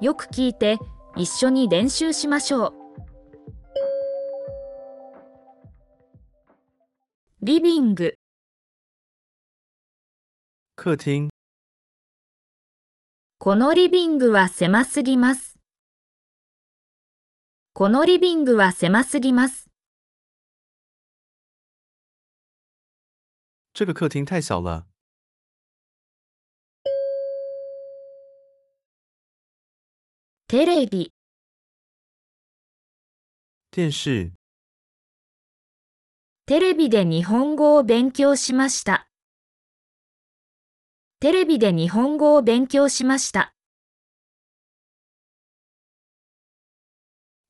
よく聞いて一緒に練習しましょう。リビング、客厅，このリビングは狭すぎます。このリビングは狭すぎます。这个客厅太小了。テレビ、电视，テレビで日本語を勉強しました。テレビで日本語を勉強しました。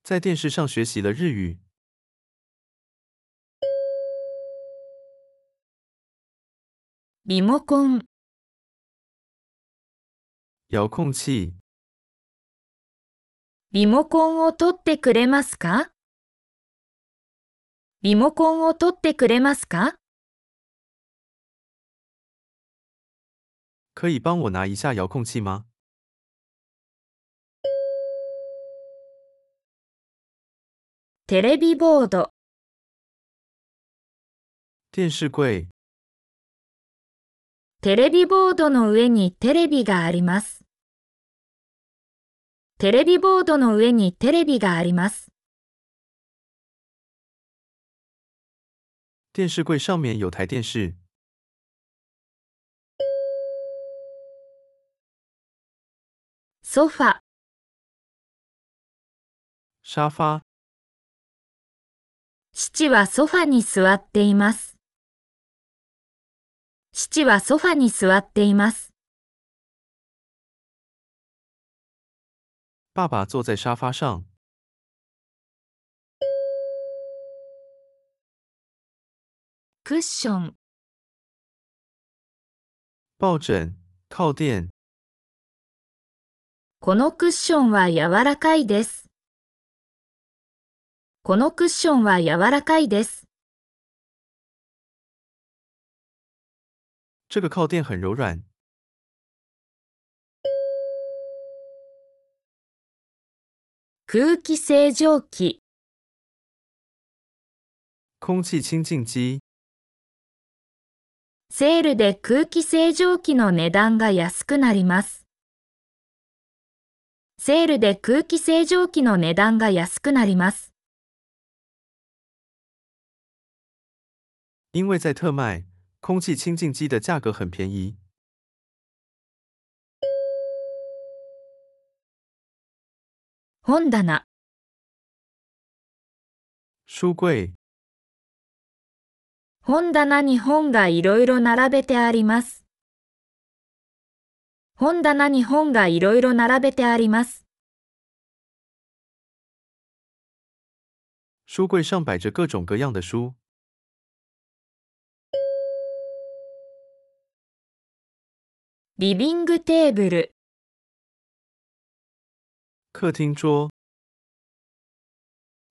在电视上学习了日语。リモコン、遥控器，リモコンを取ってくれますか？リモコンを取ってくれますか？可以帮我拿一下遥控器吗？テレビボード、电视柜，テレビボードの上にテレビがあります。テレビボードの上にテレビがあります。电视柜上面有台电视。ソファ、沙发，父はソファに座っています。父はソファに座っています。爸爸坐在沙发上。クッション、抱枕、靠垫，このクッションは柔らかいです。このクッションは柔らかいです。这个靠垫很柔软。空気清浄機、空气清净机，セールで空気清浄機の値段が安くなります。セールで空気清浄機の値段が安くなります。因为在特卖，空气清净机的价格很便宜。本棚、书柜，本棚に本がいろいろ並べてあります。本棚に本がいろいろ並べてあります。书柜上摆着各种各样的书。リビングテーブル、客厅桌，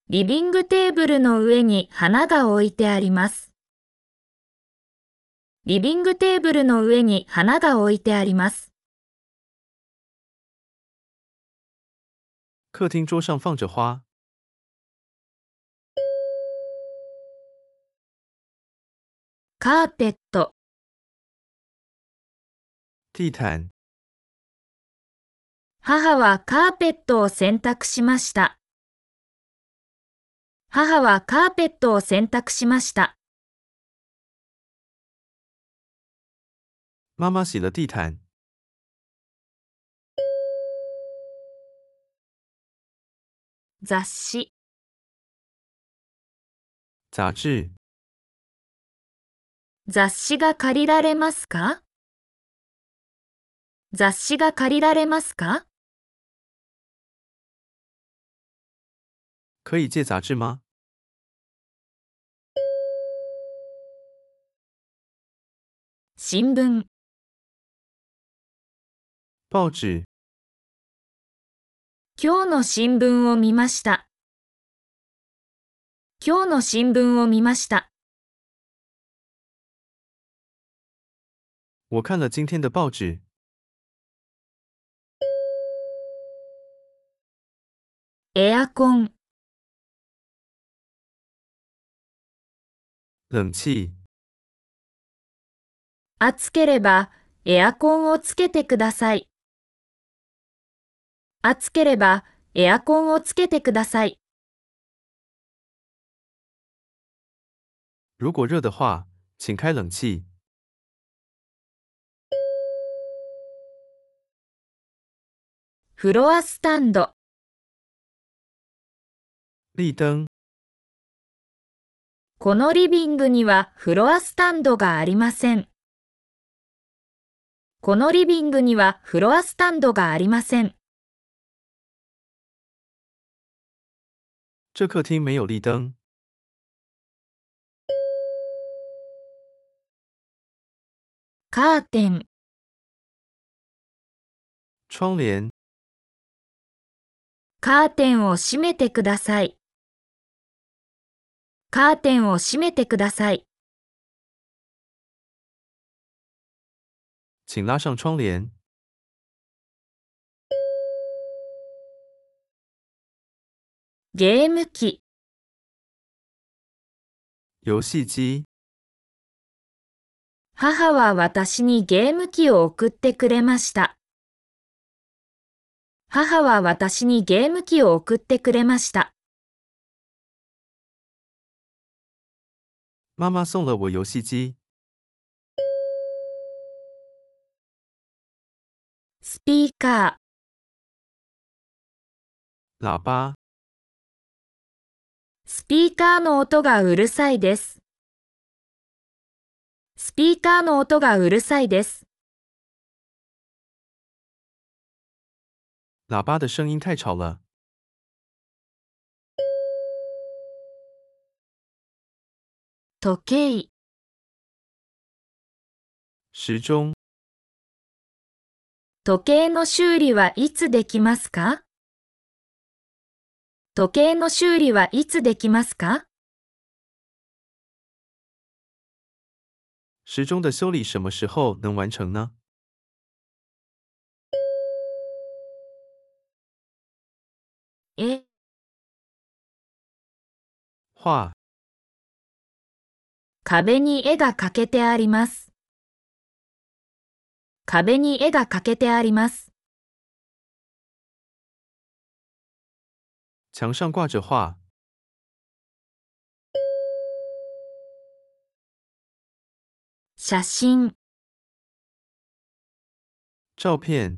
リビングテーブルの上に花が置いてあります。リビングテーブルの上に花が置いてあります。客厅桌上放着花。カーペット、地毯，母はカーペットを洗濯しました。母はカーペットを洗濯しました。妈妈洗了地毯。雑誌、杂志，雑誌が借りられますか？雑誌が借りられますか？可以借杂志吗？新聞、报纸，今日の新聞を見ました。今日の新聞を見ました。我看了今天的报纸。エアコン、冷气，暑ければエアコンをつけてください。暑ければエアコンをつけてください。如果热的话，请开冷气。フロアスタンド、立灯，このリビングにはフロアスタンドがありません。このリビングにはフロアスタンドがありません。这客厅没有立灯。カーテン、窗帘，カーテンを閉めてください。カーテンを閉めてください。请拉上窗帘。ゲーム機、游戏机，母は私にゲーム機を送ってくれました。母は私にゲーム機を送ってくれました。妈妈送了我游戏机。スピーカー、喇叭，スピーカーの音がうるさいです。スピーカーの音がうるさいです。喇叭的声音太吵了。 時計、时钟，時計の修理はいつできますか？時計の修理はいつできますか？时钟的修理什么时候能完成呢？え、画，壁に絵が描けてあります。壁に絵が描けてあります。墙上挂着画，写真、照片，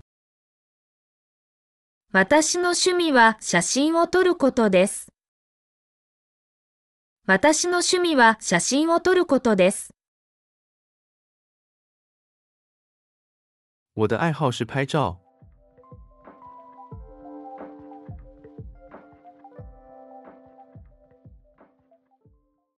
私の趣味は写真を撮ることです。私の趣味は写真を撮ることです。我的爱好是拍照。